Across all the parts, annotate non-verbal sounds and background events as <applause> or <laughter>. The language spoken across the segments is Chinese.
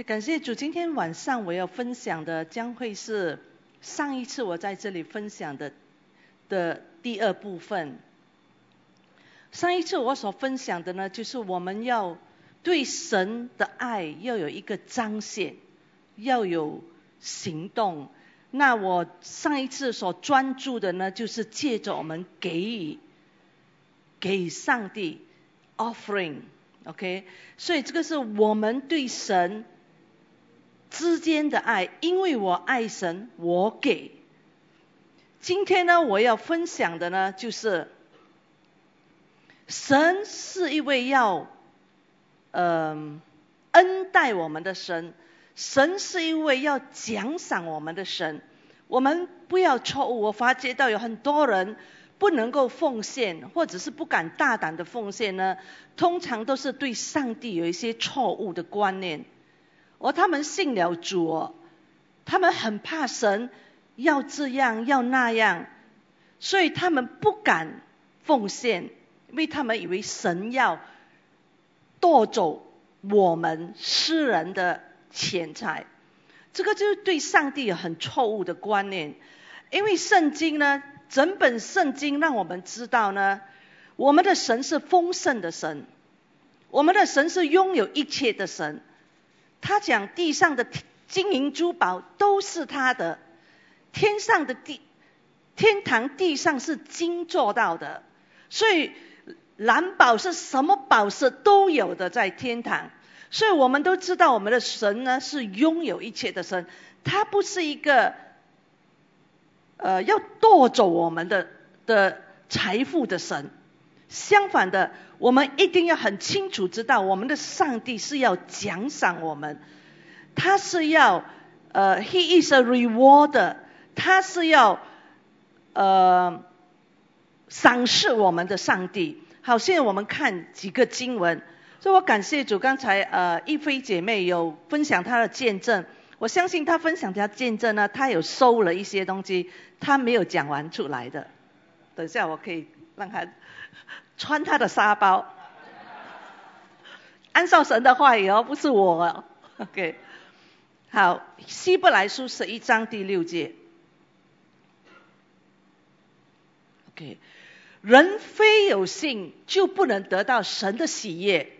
感谢主，今天晚上我要分享的将会是上一次我在这里分享的的第二部分。上一次我所分享的呢，就是我们要对神的爱要有一个彰显，要有行动。那我上一次所专注的呢，就是借着我们给予给上帝 offering，OK？所以这个是我们对神。之间的爱，因为我爱神，我给。今天呢，我要分享的呢，就是神是一位要，嗯，恩待我们的神，神是一位要奖赏我们的神。我们不要错误，我发觉到有很多人不能够奉献，或者是不敢大胆的奉献呢，通常都是对上帝有一些错误的观念。而他们信了主，他们很怕神要这样要那样，所以他们不敢奉献，因为他们以为神要夺走我们私人的钱财。这个就是对上帝有很错误的观念，因为圣经呢，整本圣经让我们知道呢，我们的神是丰盛的神，我们的神是拥有一切的神。他讲地上的金银珠宝都是他的，天上的地天堂地上是金做到的，所以蓝宝是什么宝石都有的在天堂，所以我们都知道我们的神呢是拥有一切的神，他不是一个呃要夺走我们的的财富的神，相反的。我们一定要很清楚知道，我们的上帝是要奖赏我们，他是要呃，He is a rewarder，他是要呃赏识我们的上帝。好，现在我们看几个经文。所以我感谢主，刚才呃一菲姐妹有分享她的见证，我相信她分享她见证呢，她有收了一些东西，她没有讲完出来的。等下我可以让她。穿他的沙包，安少神的话语哦，不是我。OK，好，希伯来书十一章第六节。OK，人非有信就不能得到神的喜悦，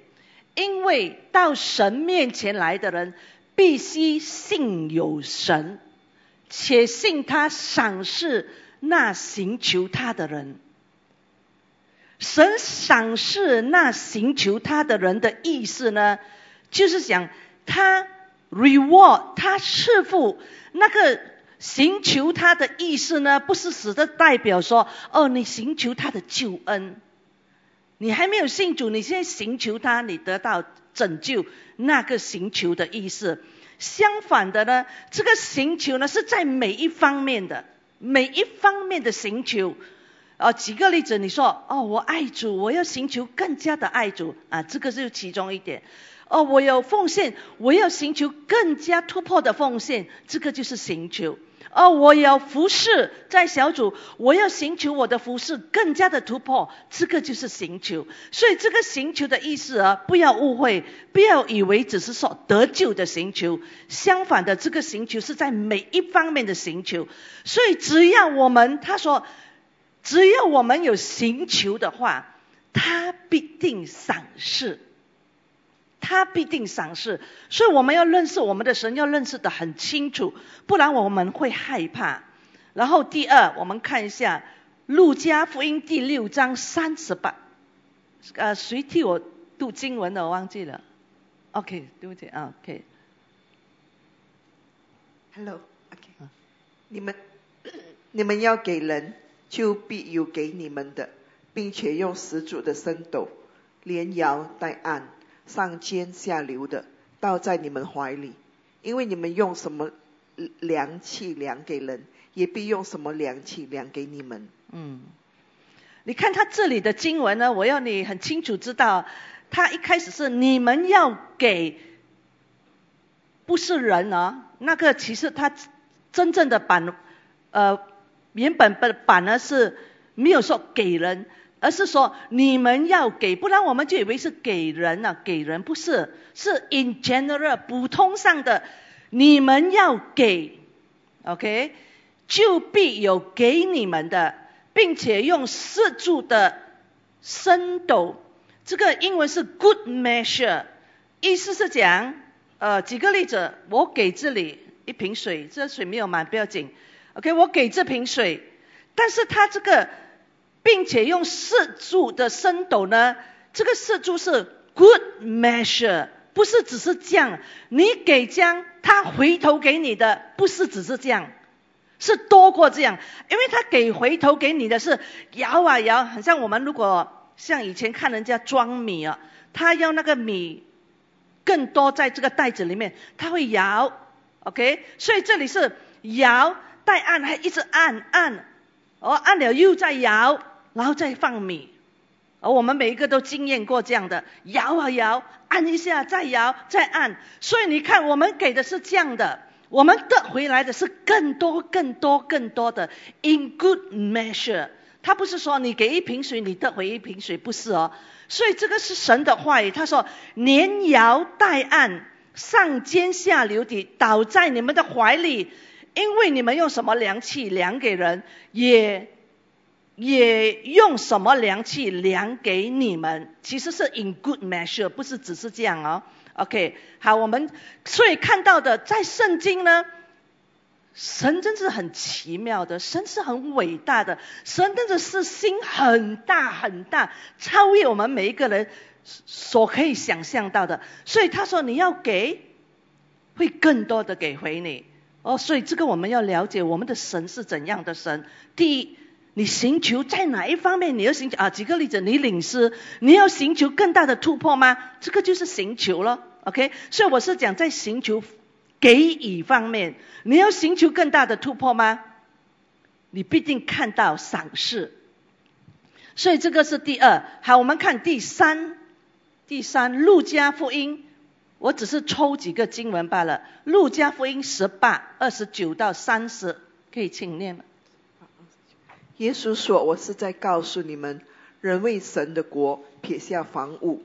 因为到神面前来的人必须信有神，且信他赏识那寻求他的人。神赏识那寻求他的人的意思呢，就是讲他 reward 他赐福那个寻求他的意思呢，不是使得代表说哦，你寻求他的救恩，你还没有信主，你现在寻求他，你得到拯救，那个寻求的意思。相反的呢，这个寻求呢，是在每一方面的每一方面的寻求。哦，举个例子，你说哦，我爱主，我要寻求更加的爱主啊，这个是其中一点。哦，我有奉献，我要寻求更加突破的奉献，这个就是寻求。哦，我要服侍在小组，我要寻求我的服侍更加的突破，这个就是寻求。所以这个寻求的意思啊，不要误会，不要以为只是说得救的寻求，相反的，这个寻求是在每一方面的寻求。所以只要我们他说。只要我们有行求的话，他必定赏识，他必定赏识。所以我们要认识我们的神，要认识的很清楚，不然我们会害怕。然后第二，我们看一下路加福音第六章三十八，呃，谁替我读经文的？我忘记了。OK，对不起啊，OK。Hello，OK，你们 <coughs> 你们要给人。就必有给你们的，并且用十足的升斗，连摇带按，上尖下流的倒在你们怀里，因为你们用什么量器量给人，也必用什么量器量给你们。嗯，你看他这里的经文呢，我要你很清楚知道，他一开始是你们要给，不是人啊，那个其实他真正的版，呃。原本本版呢是没有说给人，而是说你们要给，不然我们就以为是给人啊，给人不是，是 in general 普通上的，你们要给，OK，就必有给你们的，并且用四柱的深斗，这个英文是 good measure，意思是讲，呃，几个例子，我给这里一瓶水，这水没有满不要紧。，OK，我给这瓶水，但是它这个。并且用四柱的升斗呢，这个四柱是 good measure，不是只是这样。你给姜，他回头给你的不是只是这样，是多过这样，因为他给回头给你的是摇啊摇，很像我们如果像以前看人家装米啊，他要那个米更多在这个袋子里面，他会摇，OK，所以这里是摇带按，还一直按按，哦按了又再摇。然后再放米，而我们每一个都经验过这样的摇啊摇，按一下再摇再按，所以你看我们给的是这样的，我们得回来的是更多更多更多的 in good measure。他不是说你给一瓶水你得回一瓶水，不是哦。所以这个是神的话语，他说连摇带按，上尖下流的倒在你们的怀里，因为你们用什么量器量给人也。也用什么量器量给你们？其实是 in good measure，不是只是这样哦。OK，好，我们所以看到的在圣经呢，神真是很奇妙的，神是很伟大的，神真的是心很大很大，超越我们每一个人所可以想象到的。所以他说你要给，会更多的给回你。哦，所以这个我们要了解我们的神是怎样的神。第一。你寻求在哪一方面？你要寻求啊？举个例子，你领诗，你要寻求更大的突破吗？这个就是寻求了，OK？所以我是讲在寻求给予方面，你要寻求更大的突破吗？你必定看到赏识。所以这个是第二。好，我们看第三，第三，路加福音，我只是抽几个经文罢了。路加福音十八二十九到三十，可以请念了。耶稣说：“我是在告诉你们，人为神的国撇下房屋，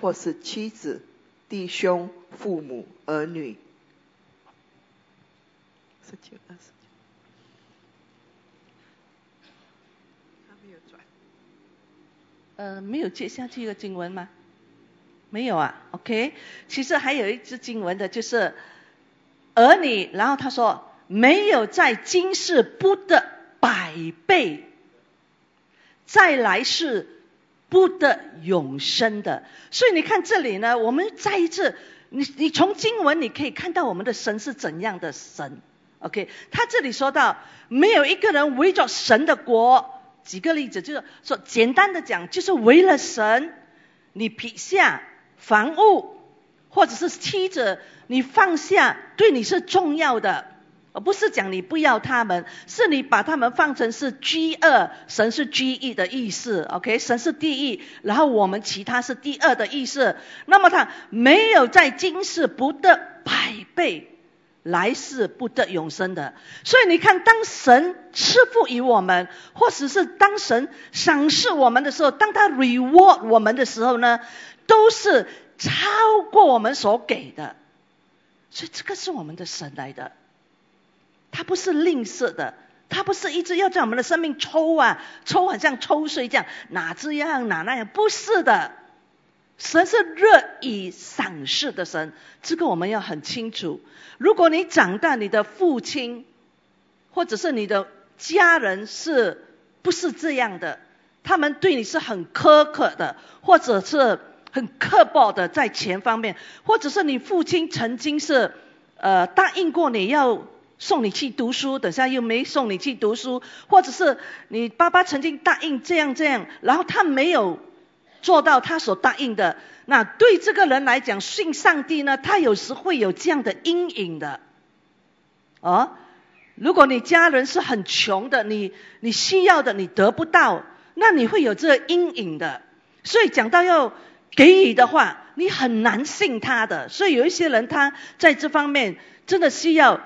或是妻子、弟兄、父母、儿女。”十九、二十九，他没有转。呃，没有接下去的经文吗？没有啊。OK，其实还有一支经文的，就是儿女。然后他说：“没有在今世不得。”百倍，再来是不得永生的。所以你看这里呢，我们再一次，你你从经文你可以看到我们的神是怎样的神。OK，他这里说到，没有一个人围着神的国。几个例子就是说，简单的讲，就是为了神，你撇下房屋或者是妻子，你放下对你是重要的。而不是讲你不要他们，是你把他们放成是 G 二，神是 G 一的意思，OK？神是第一，然后我们其他是第二的意思。那么他没有在今世不得百倍，来世不得永生的。所以你看，当神赐福于我们，或者是当神赏识我们的时候，当他 reward 我们的时候呢，都是超过我们所给的。所以这个是我们的神来的。他不是吝啬的，他不是一直要在我们的生命抽啊抽，好像抽水这样，哪这样哪那样，不是的。神是乐意赏识的神，这个我们要很清楚。如果你长大，你的父亲或者是你的家人是不是这样的？他们对你是很苛刻的，或者是很刻薄的在钱方面，或者是你父亲曾经是呃答应过你要。送你去读书，等下又没送你去读书，或者是你爸爸曾经答应这样这样，然后他没有做到他所答应的，那对这个人来讲，信上帝呢，他有时会有这样的阴影的。哦，如果你家人是很穷的，你你需要的你得不到，那你会有这阴影的。所以讲到要给予的话，你很难信他的。所以有一些人他在这方面真的需要。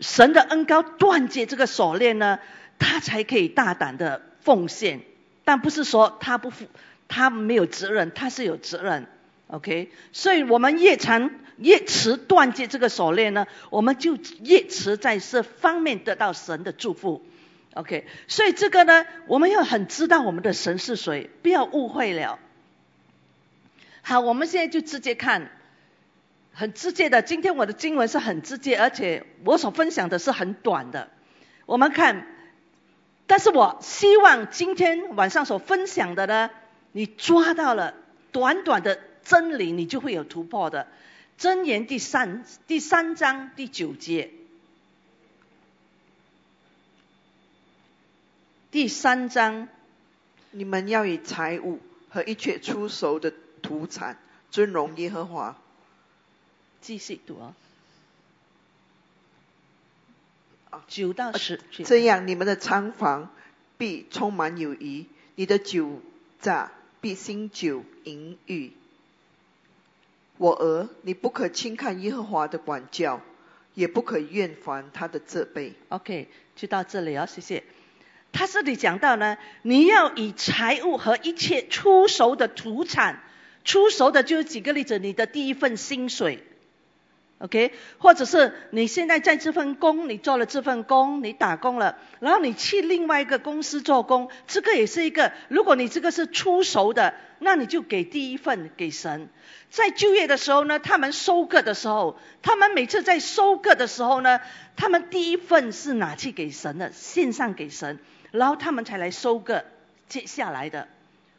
神的恩高断绝这个锁链呢，他才可以大胆的奉献。但不是说他不负，他没有责任，他是有责任。OK，所以我们越长越迟断绝这个锁链呢，我们就越迟在这方面得到神的祝福。OK，所以这个呢，我们要很知道我们的神是谁，不要误会了。好，我们现在就直接看，很直接的。今天我的经文是很直接，而且我所分享的是很短的。我们看，但是我希望今天晚上所分享的呢，你抓到了短短的真理，你就会有突破的。箴言第三第三章第九节。第三章，你们要以财物和一切出手的土产尊荣耶和华。继续读啊，九到十。这样，你们的仓房必充满友谊，你的酒榨必新酒盈溢。我儿，你不可轻看耶和华的管教，也不可厌烦他的责备。OK，就到这里啊，谢谢。他这里讲到呢，你要以财物和一切出熟的土产，出熟的就是几个例子，你的第一份薪水，OK，或者是你现在在这份工，你做了这份工，你打工了，然后你去另外一个公司做工，这个也是一个，如果你这个是出熟的，那你就给第一份给神。在就业的时候呢，他们收割的时候，他们每次在收割的时候呢，他们第一份是拿去给神的，献上给神。然后他们才来收割接下来的，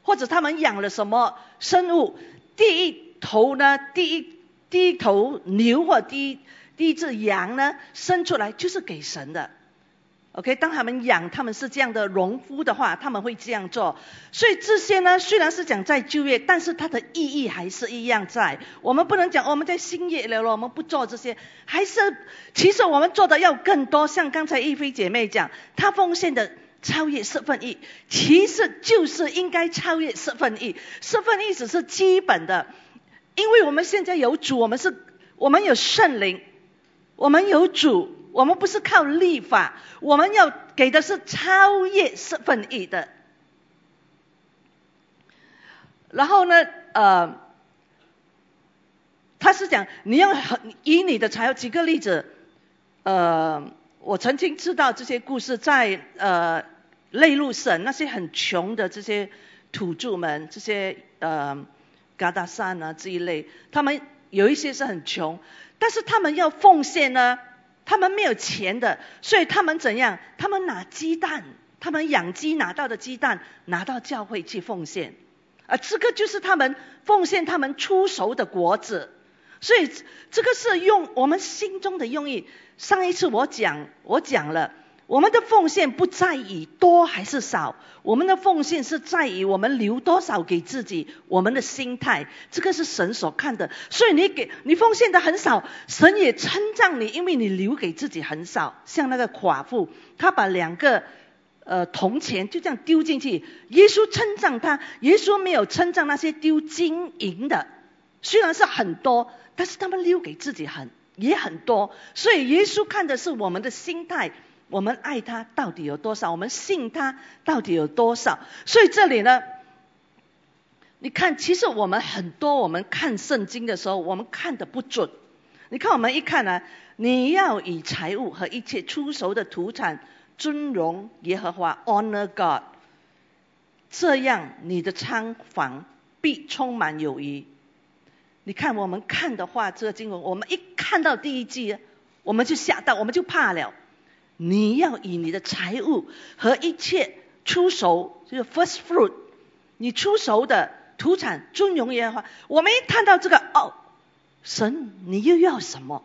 或者他们养了什么生物，第一头呢，第一第一头牛或第一第一只羊呢，生出来就是给神的。OK，当他们养，他们是这样的农夫的话，他们会这样做。所以这些呢，虽然是讲在就业，但是它的意义还是一样在。我们不能讲我们在兴业了了，我们不做这些，还是其实我们做的要更多。像刚才一菲姐妹讲，她奉献的。超越十分一，其实就是应该超越十分一。十分一只是基本的，因为我们现在有主，我们是，我们有圣灵，我们有主，我们不是靠立法，我们要给的是超越十分一的。然后呢，呃，他是讲你要以你的财，举个例子，呃，我曾经知道这些故事，在呃。内陆省那些很穷的这些土著们，这些呃，嘎达山啊这一类，他们有一些是很穷，但是他们要奉献呢，他们没有钱的，所以他们怎样？他们拿鸡蛋，他们养鸡拿到的鸡蛋拿到教会去奉献，啊，这个就是他们奉献他们出熟的果子，所以这个是用我们心中的用意。上一次我讲，我讲了。我们的奉献不在于多还是少，我们的奉献是在于我们留多少给自己，我们的心态，这个是神所看的。所以你给你奉献的很少，神也称赞你，因为你留给自己很少。像那个寡妇，她把两个呃铜钱就这样丢进去，耶稣称赞他，耶稣没有称赞那些丢金银的，虽然是很多，但是他们留给自己很也很多。所以耶稣看的是我们的心态。我们爱他到底有多少？我们信他到底有多少？所以这里呢，你看，其实我们很多我们看圣经的时候，我们看的不准。你看我们一看呢，你要以财物和一切出熟的土产尊荣耶和华，honor God，这样你的仓房必充满友谊。你看我们看的话，这个经文，我们一看到第一句，我们就吓到，我们就怕了。你要以你的财物和一切出手，就是 first fruit，你出手的土产尊荣耶和华。我们一看到这个，哦，神，你又要什么？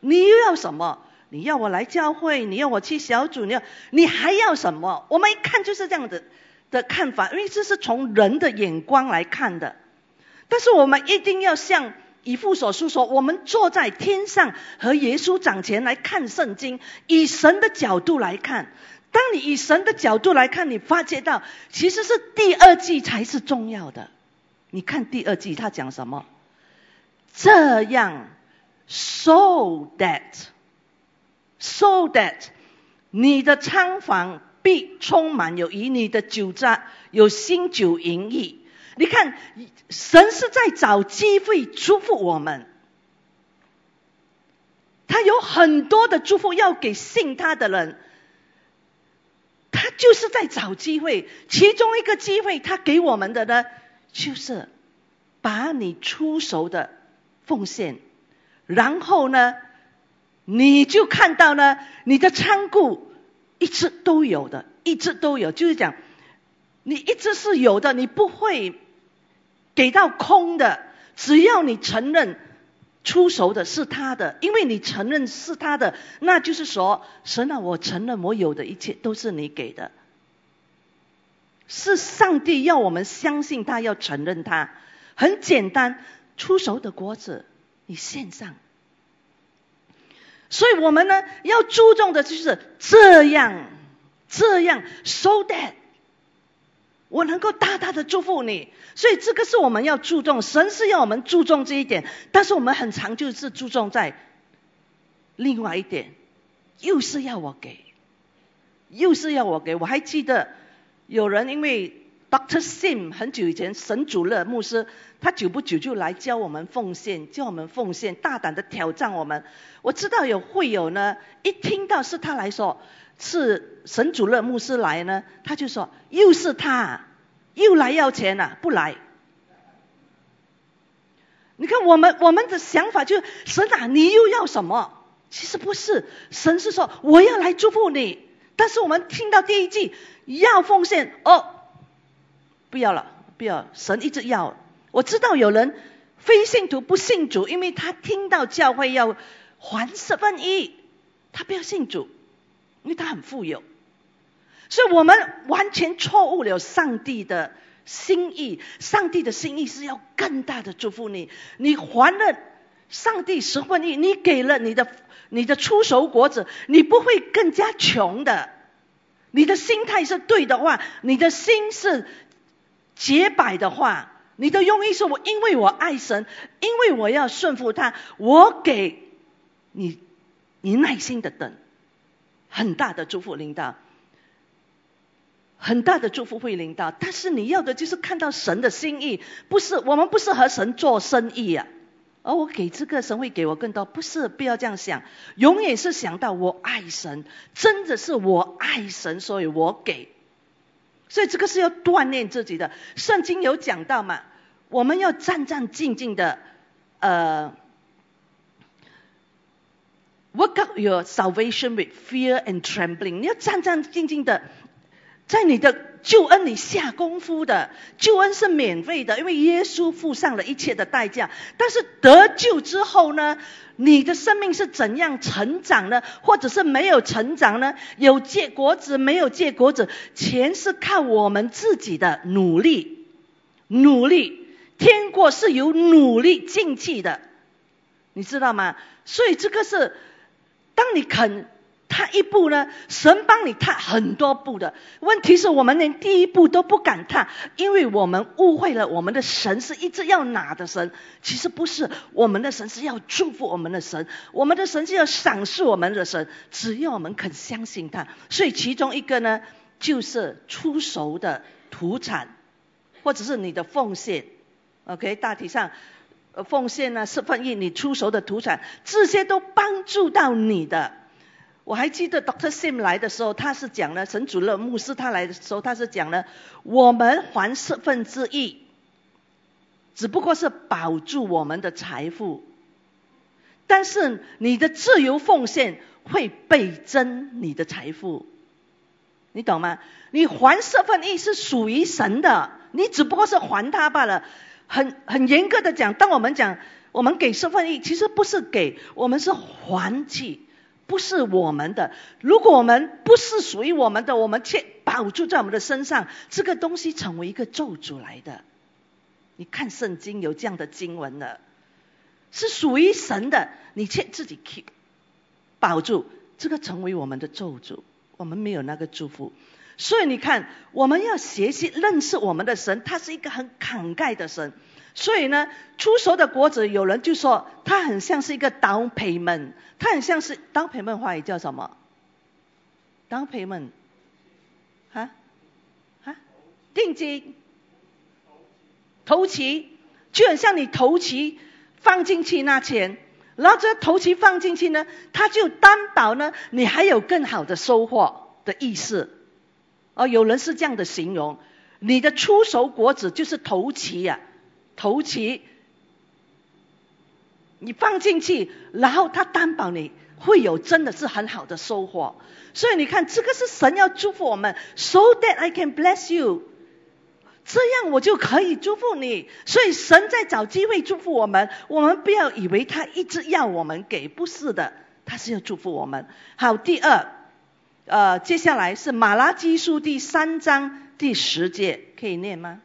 你又要什么？你要我来教会？你要我去小组？你要你还要什么？我们一看就是这样子的看法，因为这是从人的眼光来看的。但是我们一定要像。以父所述说，我们坐在天上和耶稣掌前来看圣经，以神的角度来看。当你以神的角度来看，你发觉到其实是第二季才是重要的。你看第二季他讲什么？这样，so that，so that，你的仓房必充满有余，你的酒渣有新酒盈溢。你看，神是在找机会祝福我们，他有很多的祝福要给信他的人，他就是在找机会。其中一个机会，他给我们的呢，就是把你出手的奉献，然后呢，你就看到呢，你的仓库一直都有的，一直都有，就是讲你一直是有的，你不会给到空的。只要你承认出手的是他的，因为你承认是他的，那就是说，神啊，我承认我有的一切都是你给的，是上帝要我们相信他，要承认他。很简单，出手的果子你献上。所以我们呢要注重的就是这样，这样，so that 我能够大大的祝福你。所以这个是我们要注重，神是要我们注重这一点，但是我们很常就是注重在另外一点，又是要我给，又是要我给。我还记得有人因为。Doctor Sim 很久以前，神主乐牧师，他久不久就来教我们奉献，教我们奉献，大胆的挑战我们。我知道有会友呢，一听到是他来说，是神主乐牧师来呢，他就说又是他，又来要钱了，不来。你看我们我们的想法就是神啊，你又要什么？其实不是，神是说我要来祝福你，但是我们听到第一句要奉献哦。不要了，不要！神一直要。我知道有人非信徒不信主，因为他听到教会要还十分一，他不要信主，因为他很富有。所以我们完全错误了上帝的心意。上帝的心意是要更大的祝福你。你还了上帝十分一，你给了你的你的出手果子，你不会更加穷的。你的心态是对的话，你的心是。洁白的话，你的用意是我，因为我爱神，因为我要顺服他，我给你，你耐心的等，很大的祝福领导，很大的祝福会领导。但是你要的就是看到神的心意，不是我们不是和神做生意啊，而我给这个神会给我更多，不是不要这样想，永远是想到我爱神，真的是我爱神，所以我给。所以这个是要锻炼自己的。圣经有讲到嘛，我们要战战兢兢的，呃，work out your salvation with fear and trembling。你要战战兢兢的，在你的救恩里下功夫的。救恩是免费的，因为耶稣付上了一切的代价。但是得救之后呢？你的生命是怎样成长呢？或者是没有成长呢？有结果子没有结果子？钱是靠我们自己的努力，努力。天国是由努力进去的，你知道吗？所以这个是，当你肯。踏一步呢，神帮你踏很多步的。问题是我们连第一步都不敢踏，因为我们误会了我们的神是一直要拿的神。其实不是，我们的神是要祝福我们的神，我们的神是要赏识我们的神。只要我们肯相信他，所以其中一个呢，就是出熟的土产，或者是你的奉献。OK，大体上，奉献呢是奉献你出熟的土产，这些都帮助到你的。我还记得 Doctor Sim 来的时候，他是讲了神主乐牧师他来的时候，他是讲了我们还四分之一，只不过是保住我们的财富，但是你的自由奉献会倍增你的财富，你懂吗？你还四分一是属于神的，你只不过是还他罢了。很很严格的讲，当我们讲我们给四分一，其实不是给我们是还去。不是我们的，如果我们不是属于我们的，我们却保住在我们的身上，这个东西成为一个咒诅来的。你看圣经有这样的经文了，是属于神的，你却自己 keep 保住，这个成为我们的咒诅，我们没有那个祝福。所以你看，我们要学习认识我们的神，他是一个很慷慨的神。所以呢，出熟的果子，有人就说它很像是一个 down payment，它很像是 down payment 话语叫什么？down payment 啊啊？定金、投期，就很像你头期放进去那钱，然后这头期放进去呢，它就担保呢，你还有更好的收获的意思。哦，有人是这样的形容，你的出熟果子就是头期呀，头期，你放进去，然后他担保你会有真的是很好的收获。所以你看，这个是神要祝福我们，so that I can bless you。这样我就可以祝福你，所以神在找机会祝福我们。我们不要以为他一直要我们给，不是的，他是要祝福我们。好，第二，呃，接下来是马拉基书第三章第十节，可以念吗？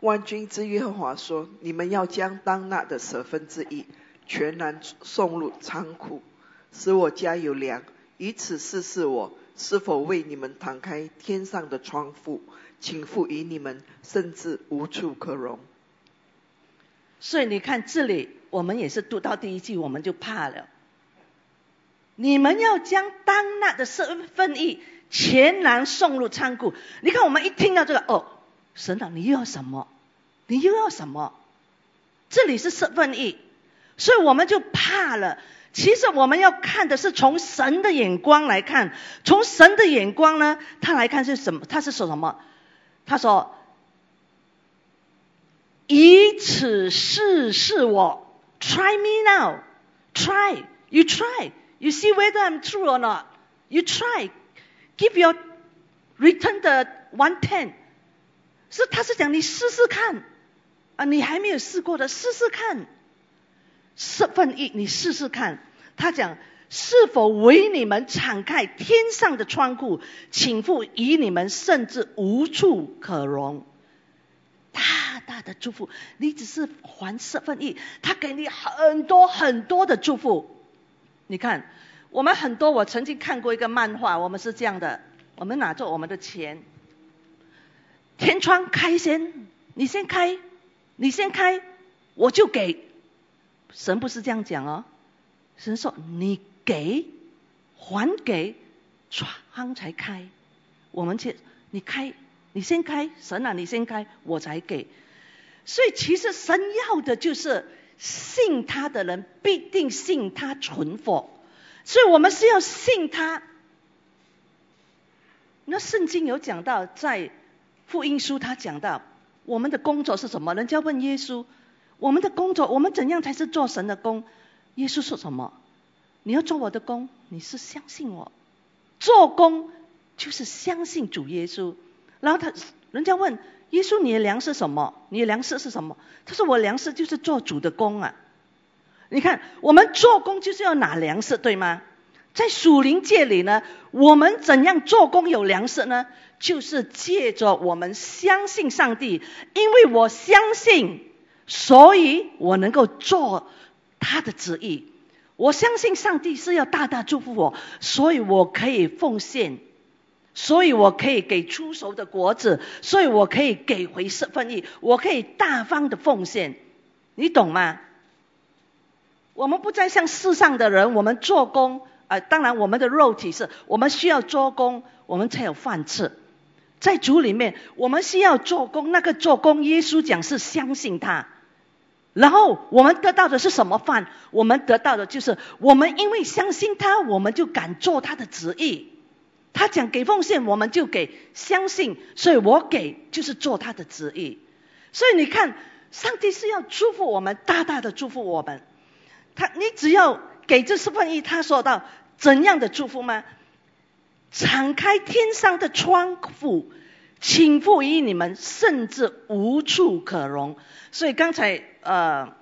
万军之耶和华说：“你们要将当纳的十分之一全然送入仓库，使我家有粮，以此试试我。”是否为你们敞开天上的窗户，请赋予你们，甚至无处可容？所以你看这里，我们也是读到第一句，我们就怕了。你们要将当纳的身份义全然送入仓库。你看，我们一听到这个，哦，神啊，你又要什么？你又要什么？这里是身份义，所以我们就怕了。其实我们要看的是从神的眼光来看，从神的眼光呢，他来看是什么？他是说什么？他说：“以此试试我，try me now, try you try, you see whether I'm true or not. You try, give your return the one ten。”是他是讲你试试看啊，你还没有试过的，试试看。十分一，你试试看。他讲是否为你们敞开天上的窗户，倾覆以你们甚至无处可容，大大的祝福。你只是还十分一，他给你很多很多的祝福。你看，我们很多，我曾经看过一个漫画，我们是这样的：我们拿着我们的钱，天窗开先，你先开，你先开，我就给。神不是这样讲哦。神说：“你给，还给，窗才开。我们去，你开，你先开。神啊，你先开，我才给。所以其实神要的就是信他的人必定信他存活。所以我们是要信他。那圣经有讲到，在福音书他讲到，我们的工作是什么？人家问耶稣，我们的工作，我们怎样才是做神的工？”耶稣说什么？你要做我的工，你是相信我。做工就是相信主耶稣。然后他，人家问耶稣：“你的粮食什么？你的粮食是什么？”他说：“我粮食就是做主的工啊。”你看，我们做工就是要拿粮食，对吗？在属灵界里呢，我们怎样做工有粮食呢？就是借着我们相信上帝，因为我相信，所以我能够做。他的旨意，我相信上帝是要大大祝福我，所以我可以奉献，所以我可以给出熟的果子，所以我可以给回十分义，我可以大方的奉献，你懂吗？我们不再像世上的人，我们做工啊，当然我们的肉体是我们需要做工，我们才有饭吃，在主里面，我们需要做工，那个做工，耶稣讲是相信他。然后我们得到的是什么饭？我们得到的就是我们因为相信他，我们就敢做他的旨意。他讲给奉献，我们就给；相信，所以我给就是做他的旨意。所以你看，上帝是要祝福我们，大大的祝福我们。他，你只要给这四分一，他说到怎样的祝福吗？敞开天上的窗户。倾覆于你们，甚至无处可容。所以刚才呃，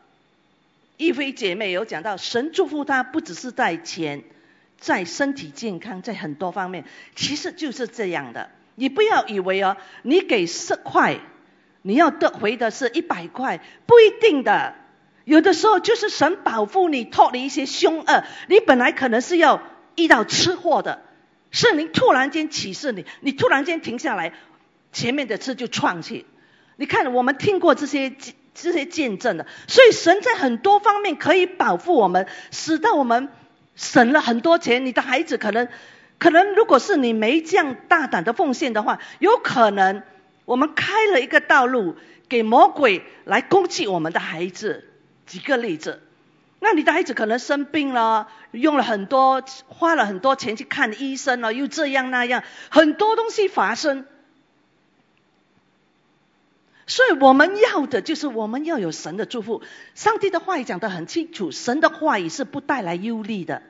一菲姐妹有讲到，神祝福她不只是在钱，在身体健康，在很多方面，其实就是这样的。你不要以为哦，你给十块，你要得回的是一百块，不一定的。有的时候就是神保护你，脱离一些凶恶。你本来可能是要遇到吃货的，圣灵突然间启示你，你突然间停下来。前面的车就创起，你看我们听过这些这些见证的，所以神在很多方面可以保护我们，使到我们省了很多钱。你的孩子可能可能如果是你没这样大胆的奉献的话，有可能我们开了一个道路给魔鬼来攻击我们的孩子。几个例子，那你的孩子可能生病了，用了很多花了很多钱去看医生了，又这样那样，很多东西发生。所以我们要的就是我们要有神的祝福。上帝的话语讲得很清楚，神的话语是不带来忧虑的，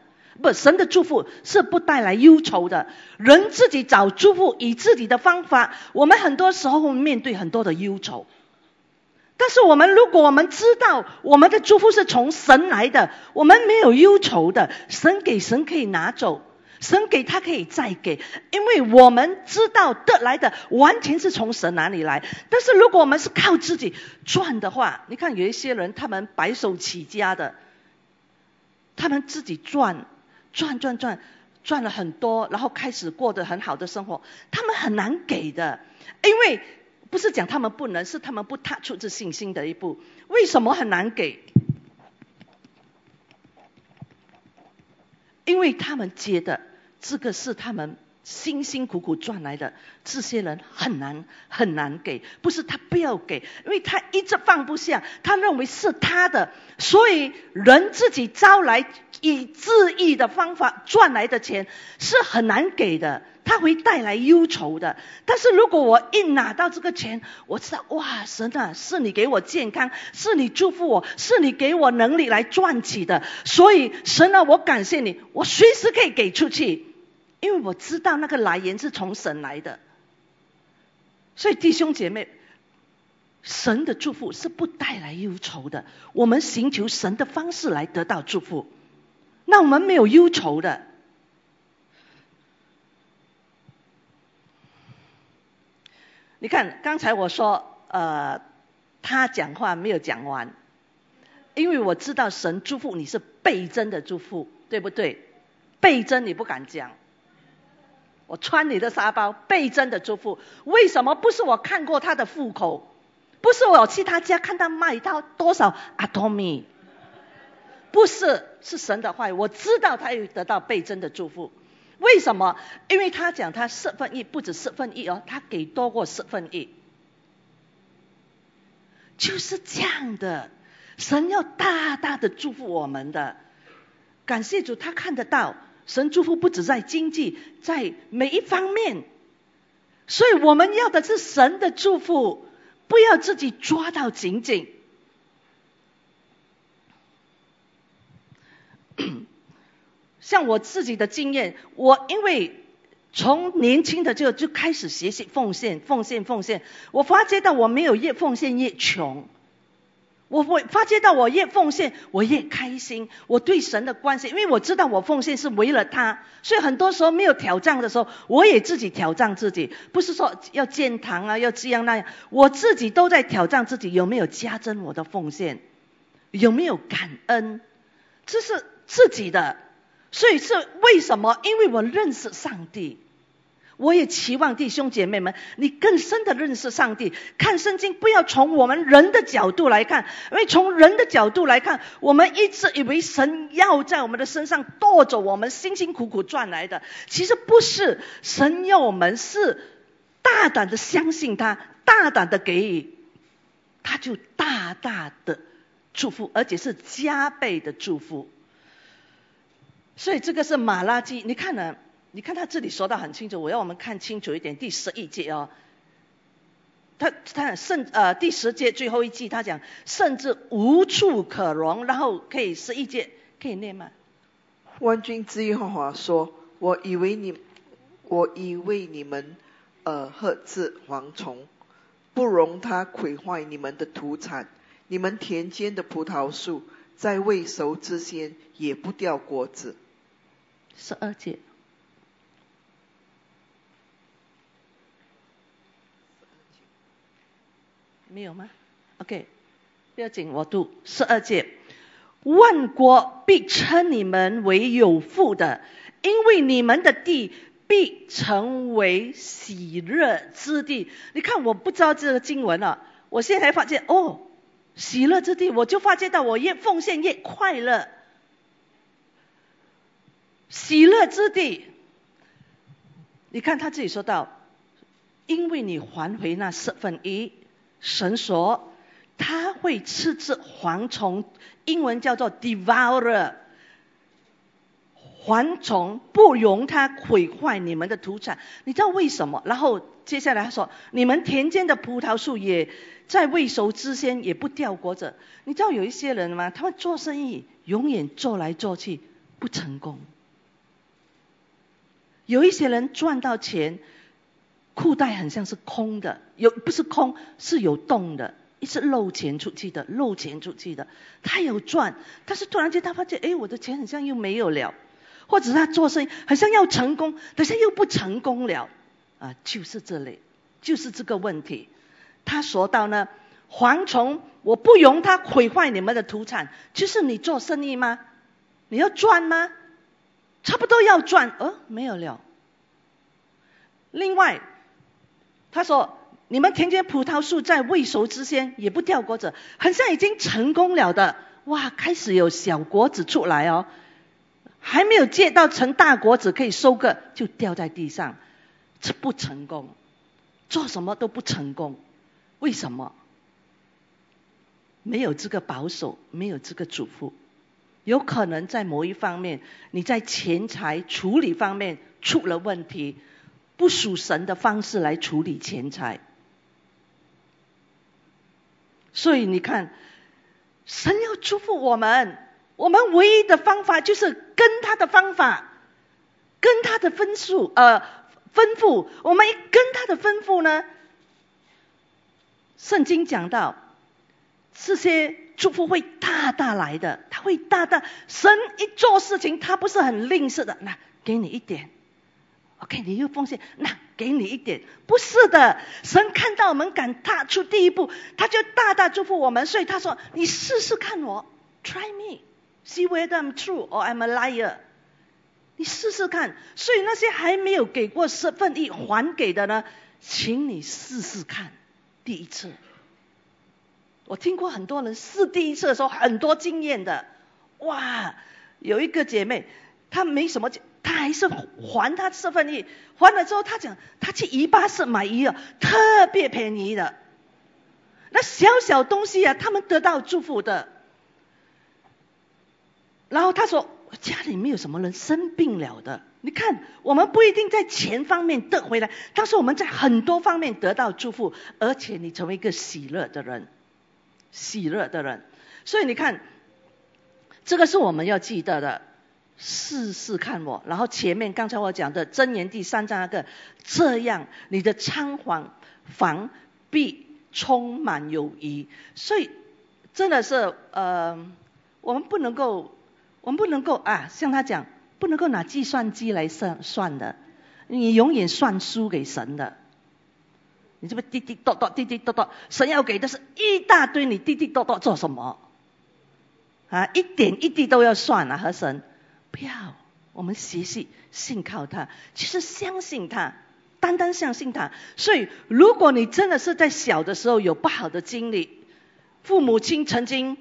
不，神的祝福是不带来忧愁的。人自己找祝福，以自己的方法，我们很多时候会面对很多的忧愁。但是我们如果我们知道我们的祝福是从神来的，我们没有忧愁的，神给神可以拿走。神给他可以再给，因为我们知道得来的完全是从神哪里来。但是如果我们是靠自己赚的话，你看有一些人他们白手起家的，他们自己赚赚赚赚赚了很多，然后开始过得很好的生活，他们很难给的，因为不是讲他们不能，是他们不踏出这信心的一步。为什么很难给？因为他们觉得。这个是他们辛辛苦苦赚来的，这些人很难很难给，不是他不要给，因为他一直放不下，他认为是他的，所以人自己招来以自意的方法赚来的钱是很难给的，他会带来忧愁的。但是如果我一拿到这个钱，我知道哇，神啊，是你给我健康，是你祝福我，是你给我能力来赚起的，所以神啊，我感谢你，我随时可以给出去。因为我知道那个来源是从神来的，所以弟兄姐妹，神的祝福是不带来忧愁的。我们寻求神的方式来得到祝福，那我们没有忧愁的。你看刚才我说，呃，他讲话没有讲完，因为我知道神祝福你是倍增的祝福，对不对？倍增你不敢讲。我穿你的沙包，倍增的祝福。为什么不是我看过他的户口？不是我去他家看他卖到多少阿多米？不是，是神的话语。我知道他有得到倍增的祝福。为什么？因为他讲他十分一，不止十分一哦，他给多过十分一。就是这样的，神要大大的祝福我们的。感谢主，他看得到。神祝福不止在经济，在每一方面，所以我们要的是神的祝福，不要自己抓到紧紧。<coughs> 像我自己的经验，我因为从年轻的就就开始学习奉献，奉献，奉献，我发觉到我没有越奉献越穷。我会发觉到我越奉献，我越开心。我对神的关系，因为我知道我奉献是为了他，所以很多时候没有挑战的时候，我也自己挑战自己。不是说要建堂啊，要这样那样，我自己都在挑战自己有没有加增我的奉献，有没有感恩，这是自己的。所以是为什么？因为我认识上帝。我也期望弟兄姐妹们，你更深的认识上帝。看圣经，不要从我们人的角度来看，因为从人的角度来看，我们一直以为神要在我们的身上夺走我们辛辛苦苦赚来的，其实不是。神要我们是大胆的相信他，大胆的给予，他就大大的祝福，而且是加倍的祝福。所以这个是马拉基，你看呢？你看他这里说的很清楚，我要我们看清楚一点，第十一节哦。他他甚呃第十节最后一句他讲甚至无处可容，然后可以十一节可以念吗？万军之耶和华说：“我以为你，我以为你们呃呵斥蝗虫，不容它毁坏你们的土产，你们田间的葡萄树在未熟之前也不掉果子。”十二节。没有吗？OK，不要紧，我读十二节。万国必称你们为有福的，因为你们的地必成为喜乐之地。你看，我不知道这个经文了，我现在才发现哦，喜乐之地，我就发现到我越奉献越快乐。喜乐之地，你看他自己说到，因为你还回那四分一，神说他会吃吃蝗虫，英文叫做 devourer。蝗虫不容它毁坏你们的土产，你知道为什么？然后接下来他说，你们田间的葡萄树也在未熟之先也不掉果子。你知道有一些人吗？他们做生意永远做来做去不成功。有一些人赚到钱，裤袋很像是空的，有不是空是有洞的，一直漏钱出去的，漏钱出去的。他有赚，但是突然间他发现，哎，我的钱好像又没有了。或者他做生意好像要成功，等下又不成功了，啊，就是这里，就是这个问题。他说到呢，蝗虫，我不容它毁坏你们的土产。就是你做生意吗？你要赚吗？差不多要赚，呃，没有了。另外，他说，你们田间葡萄树在未熟之前也不掉果子，好像已经成功了的，哇，开始有小果子出来哦。还没有结到成大果子可以收割，就掉在地上，这不成功，做什么都不成功。为什么？没有这个保守，没有这个嘱咐，有可能在某一方面，你在钱财处理方面出了问题，不属神的方式来处理钱财。所以你看，神要祝福我们。我们唯一的方法就是跟他的方法，跟他的分数呃吩咐。我们一跟他的吩咐呢，圣经讲到这些祝福会大大来的，他会大大。神一做事情，他不是很吝啬的，那给你一点，OK，你又奉献，那给你一点，不是的。神看到我们敢踏出第一步，他就大大祝福我们。所以他说：“你试试看我，Try me。” See whether I'm true or I'm a liar。你试试看。所以那些还没有给过十分一还给的呢，请你试试看。第一次，我听过很多人试第一次的时候很多经验的。哇，有一个姐妹，她没什么，他还是还他四分一，还了之后他讲，他去宜巴市买鱼啊，特别便宜的。那小小东西啊，他们得到祝福的。然后他说：“家里没有什么人生病了的。你看，我们不一定在钱方面得回来，但是我们在很多方面得到祝福，而且你成为一个喜乐的人，喜乐的人。所以你看，这个是我们要记得的。试试看我。然后前面刚才我讲的箴言第三章那个，这样你的仓皇防必充满友谊。所以真的是呃，我们不能够。”我们不能够啊，像他讲，不能够拿计算机来算算的，你永远算输给神的。你这不滴滴答答，滴滴答答，神要给的是一大堆，你滴滴答答做什么？啊，一点一滴都要算啊，和神不要，我们学习信靠他，其实相信他，单单相信他。所以，如果你真的是在小的时候有不好的经历，父母亲曾经。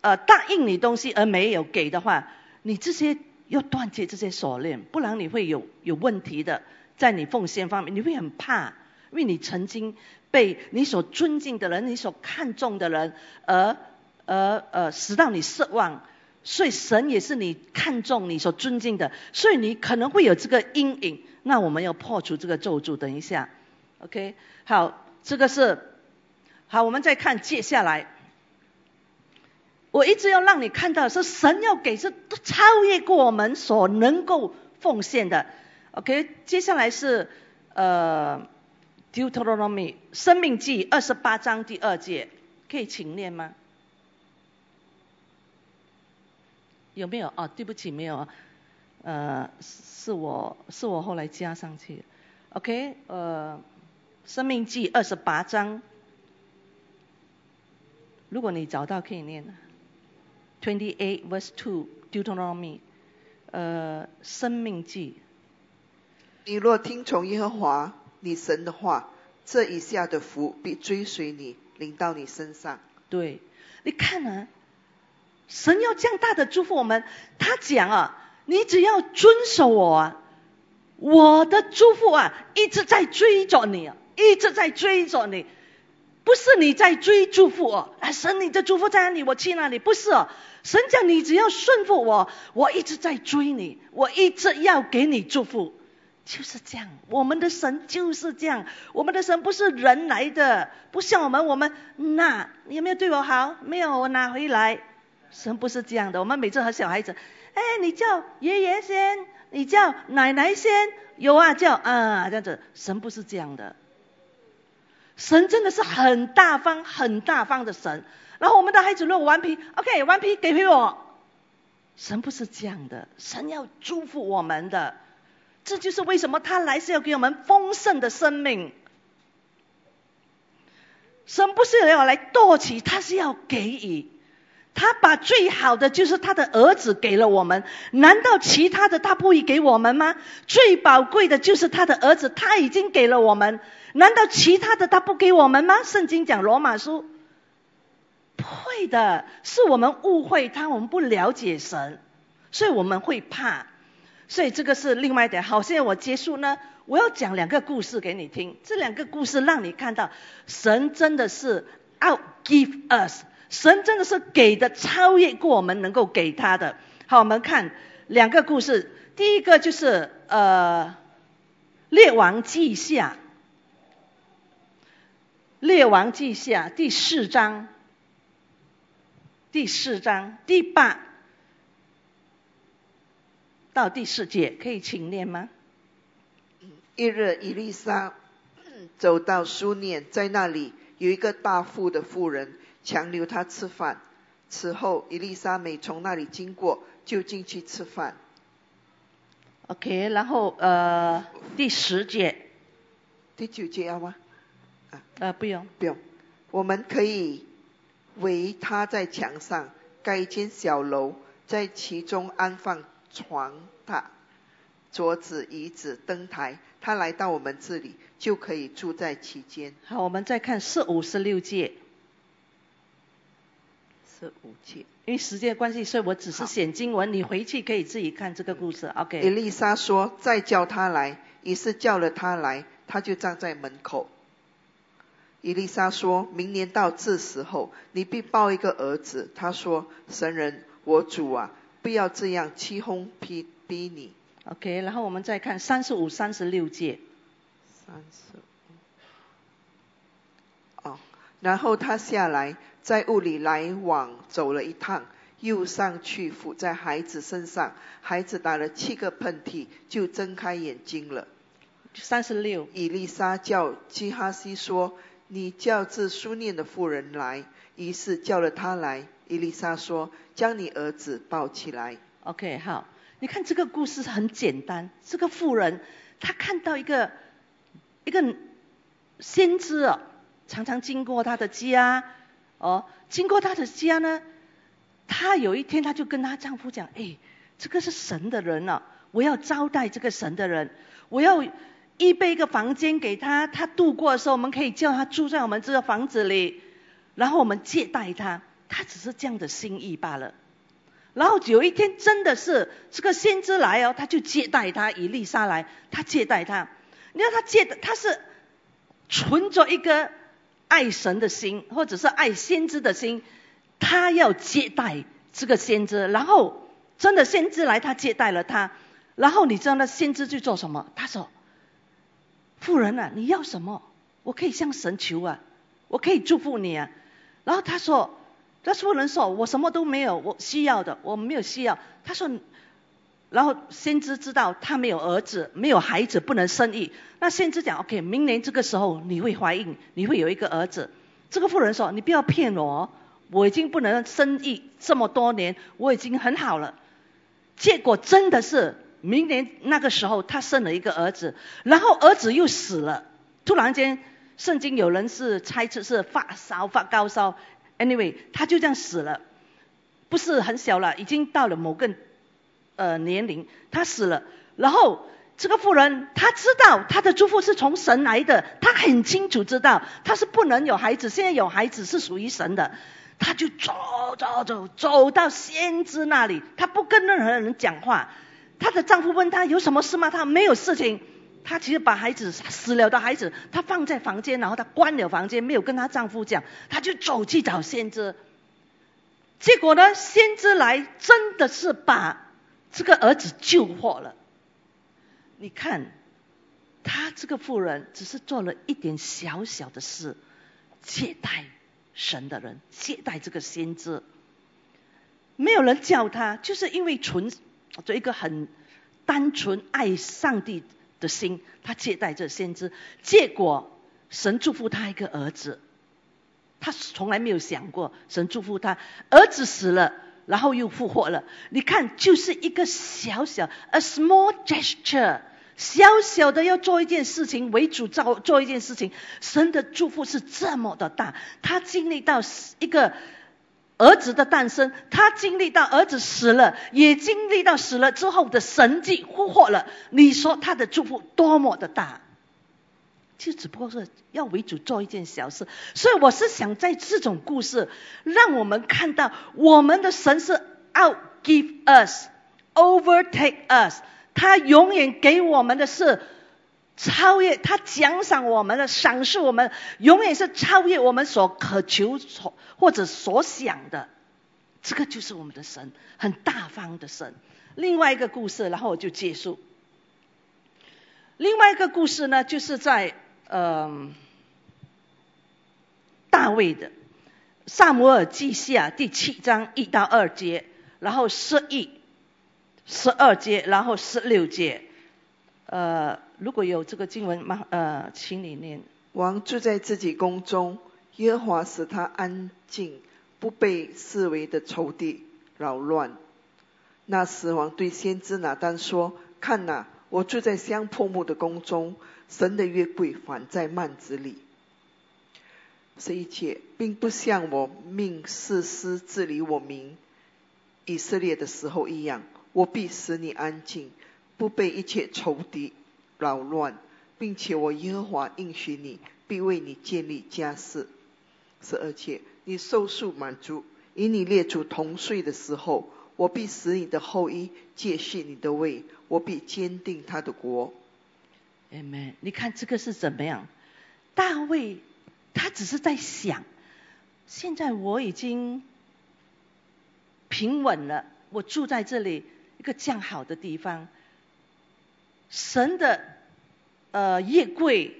呃，答应你东西而没有给的话，你这些要断绝这些锁链，不然你会有有问题的。在你奉献方面，你会很怕，因为你曾经被你所尊敬的人、你所看重的人而而呃使到你失望。所以神也是你看重、你所尊敬的，所以你可能会有这个阴影。那我们要破除这个咒诅。等一下，OK，好，这个是好，我们再看接下来。我一直要让你看到，是神要给是都超越过我们所能够奉献的。OK，接下来是呃，Deuteronomy 生命记二十八章第二节，可以请念吗？有没有？哦，对不起，没有。呃，是我是我后来加上去。OK，呃，生命记二十八章，如果你找到可以念。Twenty-eight verse two, Deuteronomy，呃，生命记。你若听从耶和华你神的话，这一下的福必追随你，临到你身上。对，你看啊，神要这样大的祝福我们，他讲啊，你只要遵守我，啊，我的祝福啊，一直在追着你，一直在追着你。不是你在追祝福哦，啊，神你的祝福在哪里，我去哪里？不是哦，神讲你只要顺服我，我一直在追你，我一直要给你祝福，就是这样。我们的神就是这样，我们的神不是人来的，不像我们，我们那你有没有对我好？没有，我拿回来。神不是这样的，我们每次和小孩子，哎，你叫爷爷先，你叫奶奶先，有啊，叫啊这样子，神不是这样的。神真的是很大方、很大方的神。然后我们的孩子如果顽皮，OK，顽皮给回我。神不是这样的，神要祝福我们的。这就是为什么他来是要给我们丰盛的生命。神不是要来夺取，他是要给予。他把最好的就是他的儿子给了我们，难道其他的他不会给我们吗？最宝贵的就是他的儿子，他已经给了我们。难道其他的他不给我们吗？圣经讲罗马书，不会的，是我们误会他，我们不了解神，所以我们会怕。所以这个是另外一点。好，现在我结束呢，我要讲两个故事给你听。这两个故事让你看到，神真的是 out give us，神真的是给的超越过我们能够给他的。好，我们看两个故事。第一个就是呃，列王记下。列王记下第四章，第四章第八到第四节，可以请念吗？一日，伊丽莎走到书念，在那里有一个大富的妇人强留他吃饭。此后，伊丽莎每从那里经过，就进去吃饭。OK，然后呃，第十节，第九节要吗？啊，不用，不用，我们可以为他在墙上盖一间小楼，在其中安放床榻、桌子、椅子、灯台。他来到我们这里，就可以住在其间。好，我们再看四五十六届，四五届，因为时间关系，所以我只是写经文，你回去可以自己看这个故事。OK。伊丽莎说：“再叫他来。”于是叫了他来，他就站在门口。伊丽莎说：“明年到这时候，你必抱一个儿子。”他说：“神人，我主啊，不要这样欺哄逼逼你。” OK，然后我们再看三十五、三十六节。三十五。哦，然后他下来，在屋里来往走了一趟，又上去伏在孩子身上。孩子打了七个喷嚏，就睁开眼睛了。三十六。伊丽莎叫基哈西说。你叫这苏念的妇人来，于是叫了他来。伊丽莎说：“将你儿子抱起来。” OK，好，你看这个故事很简单。这个妇人她看到一个一个先知哦，常常经过她的家哦，经过她的家呢，她有一天她就跟她丈夫讲：“哎，这个是神的人哦，我要招待这个神的人，我要。”预备一个房间给他，他度过的时候，我们可以叫他住在我们这个房子里，然后我们接待他，他只是这样的心意罢了。然后有一天真的是这个先知来哦，他就接待他，以丽莎来，他接待他。你看他接的，他是存着一个爱神的心，或者是爱先知的心，他要接待这个先知。然后真的先知来，他接待了他。然后你知道那先知去做什么？他说。富人啊，你要什么？我可以向神求啊，我可以祝福你啊。然后他说，这富人说，我什么都没有，我需要的我没有需要。他说，然后先知知道他没有儿子，没有孩子，不能生育。那先知讲，OK，明年这个时候你会怀孕，你会有一个儿子。这个妇人说，你不要骗我，我已经不能生育这么多年，我已经很好了。结果真的是。明年那个时候，他生了一个儿子，然后儿子又死了。突然间，圣经有人是猜测是发烧发高烧，anyway，他就这样死了，不是很小了，已经到了某个呃年龄，他死了。然后这个妇人，她知道她的祝福是从神来的，她很清楚知道她是不能有孩子，现在有孩子是属于神的，她就走走走走到先知那里，她不跟任何人讲话。她的丈夫问她有什么事吗？她没有事情。她其实把孩子死了的孩子，她放在房间，然后她关了房间，没有跟她丈夫讲，她就走去找先知。结果呢，先知来真的是把这个儿子救活了。你看，他这个妇人只是做了一点小小的事，接待神的人，接待这个先知。没有人叫他，就是因为纯做一个很单纯爱上帝的心，他接待这先知。结果神祝福他一个儿子。他从来没有想过，神祝福他儿子死了，然后又复活了。你看，就是一个小小 a small gesture，小小的要做一件事情，为主造做一件事情，神的祝福是这么的大。他经历到一个儿子的诞生，他经历到儿子死了，也经历到死了之后的神迹复活了。你说他的祝福多么的大？就只不过是要为主做一件小事，所以我是想在这种故事，让我们看到我们的神是 outgive us，overtake us，他永远给我们的是超越，他奖赏我们的，赏赐我们，永远是超越我们所渴求所或者所想的，这个就是我们的神，很大方的神。另外一个故事，然后我就结束。另外一个故事呢，就是在。嗯，大卫的《萨摩尔记下》第七章一到二节，然后十一、十二节，然后十六节。呃，如果有这个经文吗？呃，请你念。王住在自己宫中，耶和华使他安静，不被视为的仇敌扰乱。那时王对先知拿单说：“看哪，我住在香柏木的宫中。”神的约柜反在幔子里，这一切并不像我命士师治理我民以色列的时候一样。我必使你安静，不被一切仇敌扰乱，并且我耶和华应许你，必为你建立家室。十二切，你受数满足，与你列祖同睡的时候，我必使你的后裔借续你的位，我必坚定他的国。哎妹，你看这个是怎么样？大卫他只是在想，现在我已经平稳了，我住在这里一个这样好的地方，神的呃夜柜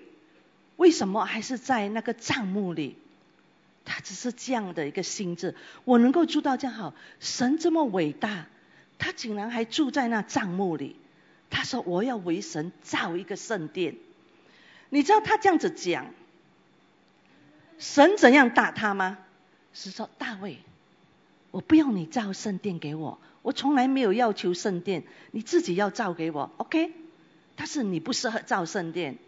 为什么还是在那个帐幕里？他只是这样的一个心智，我能够住到这样好，神这么伟大，他竟然还住在那帐幕里。他说：“我要为神造一个圣殿。”你知道他这样子讲，神怎样打他吗？是说大卫，我不要你造圣殿给我，我从来没有要求圣殿，你自己要造给我，OK？但是你不适合造圣殿，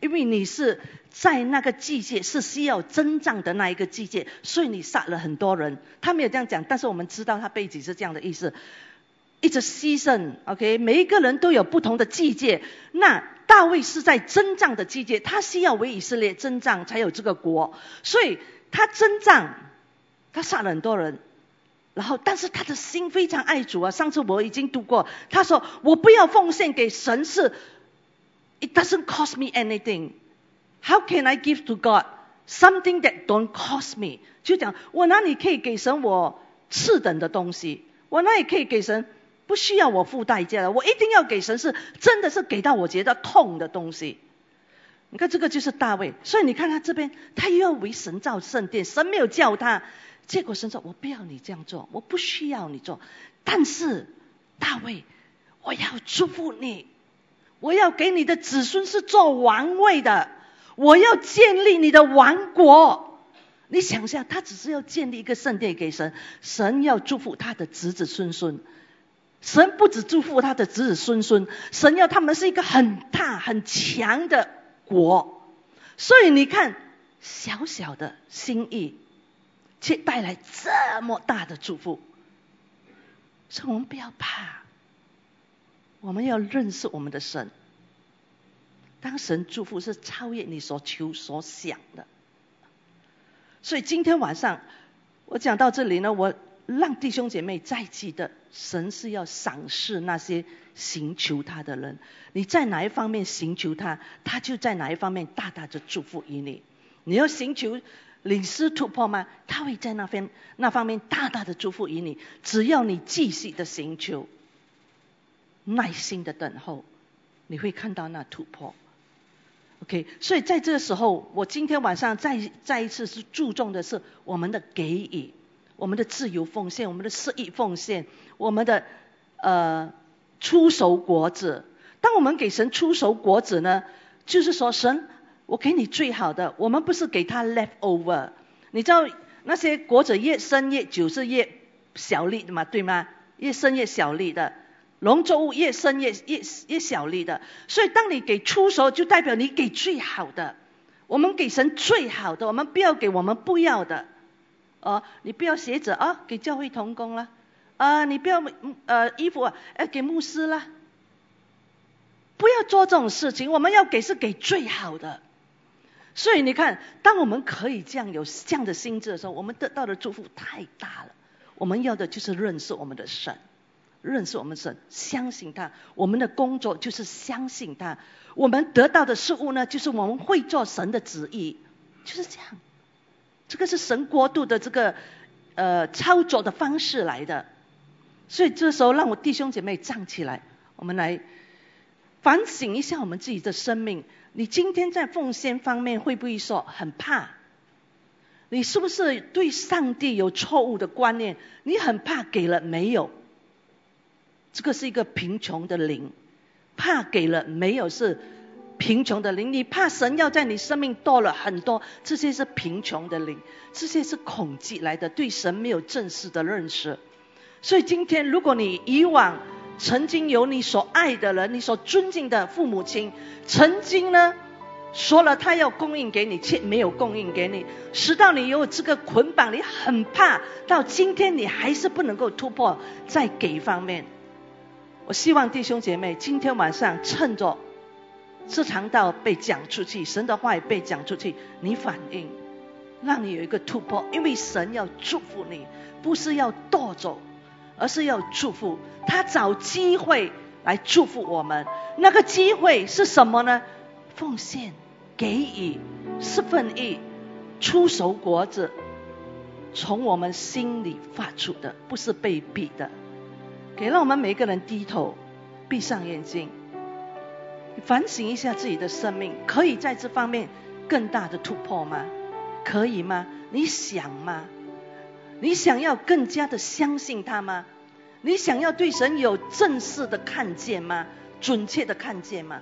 因为你是在那个季节是需要征战的那一个季节，所以你杀了很多人。他没有这样讲，但是我们知道他背景是这样的意思。It's a season, OK？每一个人都有不同的季节。那大卫是在征战的季节，他需要为以色列征战才有这个国，所以他征战，他杀了很多人。然后，但是他的心非常爱主啊。上次我已经读过，他说：“我不要奉献给神是，It doesn't cost me anything. How can I give to God something that don't cost me？” 就讲我哪里可以给神我次等的东西？我哪里可以给神？不需要我付代价的，我一定要给神是真的是给到我觉得痛的东西。你看这个就是大卫，所以你看他这边，他又要为神造圣殿，神没有叫他，结果神说：“我不要你这样做，我不需要你做。”但是大卫，我要祝福你，我要给你的子孙是做王位的，我要建立你的王国。你想一下，他只是要建立一个圣殿给神，神要祝福他的子子孙孙。神不止祝福他的子子孙孙，神要他们是一个很大很强的国。所以你看，小小的心意，却带来这么大的祝福。所以我们不要怕，我们要认识我们的神。当神祝福是超越你所求所想的。所以今天晚上我讲到这里呢，我。让弟兄姐妹再记得，神是要赏识那些寻求他的人。你在哪一方面寻求他，他就在哪一方面大大的祝福于你。你要寻求领师突破吗？他会在那边那方面大大的祝福于你。只要你继续的寻求，耐心的等候，你会看到那突破。OK，所以在这个时候，我今天晚上再再一次是注重的是我们的给予，我们的自由奉献，我们的私意奉献，我们的呃出手果子。当我们给神出手果子呢，就是说神，我给你最好的，我们不是给他 leftover。你知道那些果子越生越久是越小粒的嘛，对吗？越生越小粒的。农作物越生越越越小粒的，所以当你给出手，就代表你给最好的。我们给神最好的，我们不要给我们不要的。哦，你不要鞋子啊，给教会童工了。啊，你不要呃衣服啊，呃给牧师了。不要做这种事情，我们要给是给最好的。所以你看，当我们可以这样有这样的心智的时候，我们得到的祝福太大了。我们要的就是认识我们的神。认识我们神，相信他。我们的工作就是相信他。我们得到的事物呢，就是我们会做神的旨意，就是这样。这个是神国度的这个呃操作的方式来的。所以这时候，让我弟兄姐妹站起来，我们来反省一下我们自己的生命。你今天在奉献方面会不会说很怕？你是不是对上帝有错误的观念？你很怕给了没有？这个是一个贫穷的灵，怕给了没有是贫穷的灵，你怕神要在你生命多了很多，这些是贫穷的灵，这些是恐惧来的，对神没有正式的认识。所以今天，如果你以往曾经有你所爱的人，你所尊敬的父母亲，曾经呢说了他要供应给你，却没有供应给你，使到你有这个捆绑，你很怕，到今天你还是不能够突破在给方面。我希望弟兄姐妹今天晚上趁着这场道被讲出去，神的话也被讲出去，你反应，让你有一个突破，因为神要祝福你，不是要夺走，而是要祝福。他找机会来祝福我们，那个机会是什么呢？奉献、给予、四分一、出手果子，从我们心里发出的，不是被逼的。给让我们每个人低头，闭上眼睛，反省一下自己的生命，可以在这方面更大的突破吗？可以吗？你想吗？你想要更加的相信他吗？你想要对神有正式的看见吗？准确的看见吗？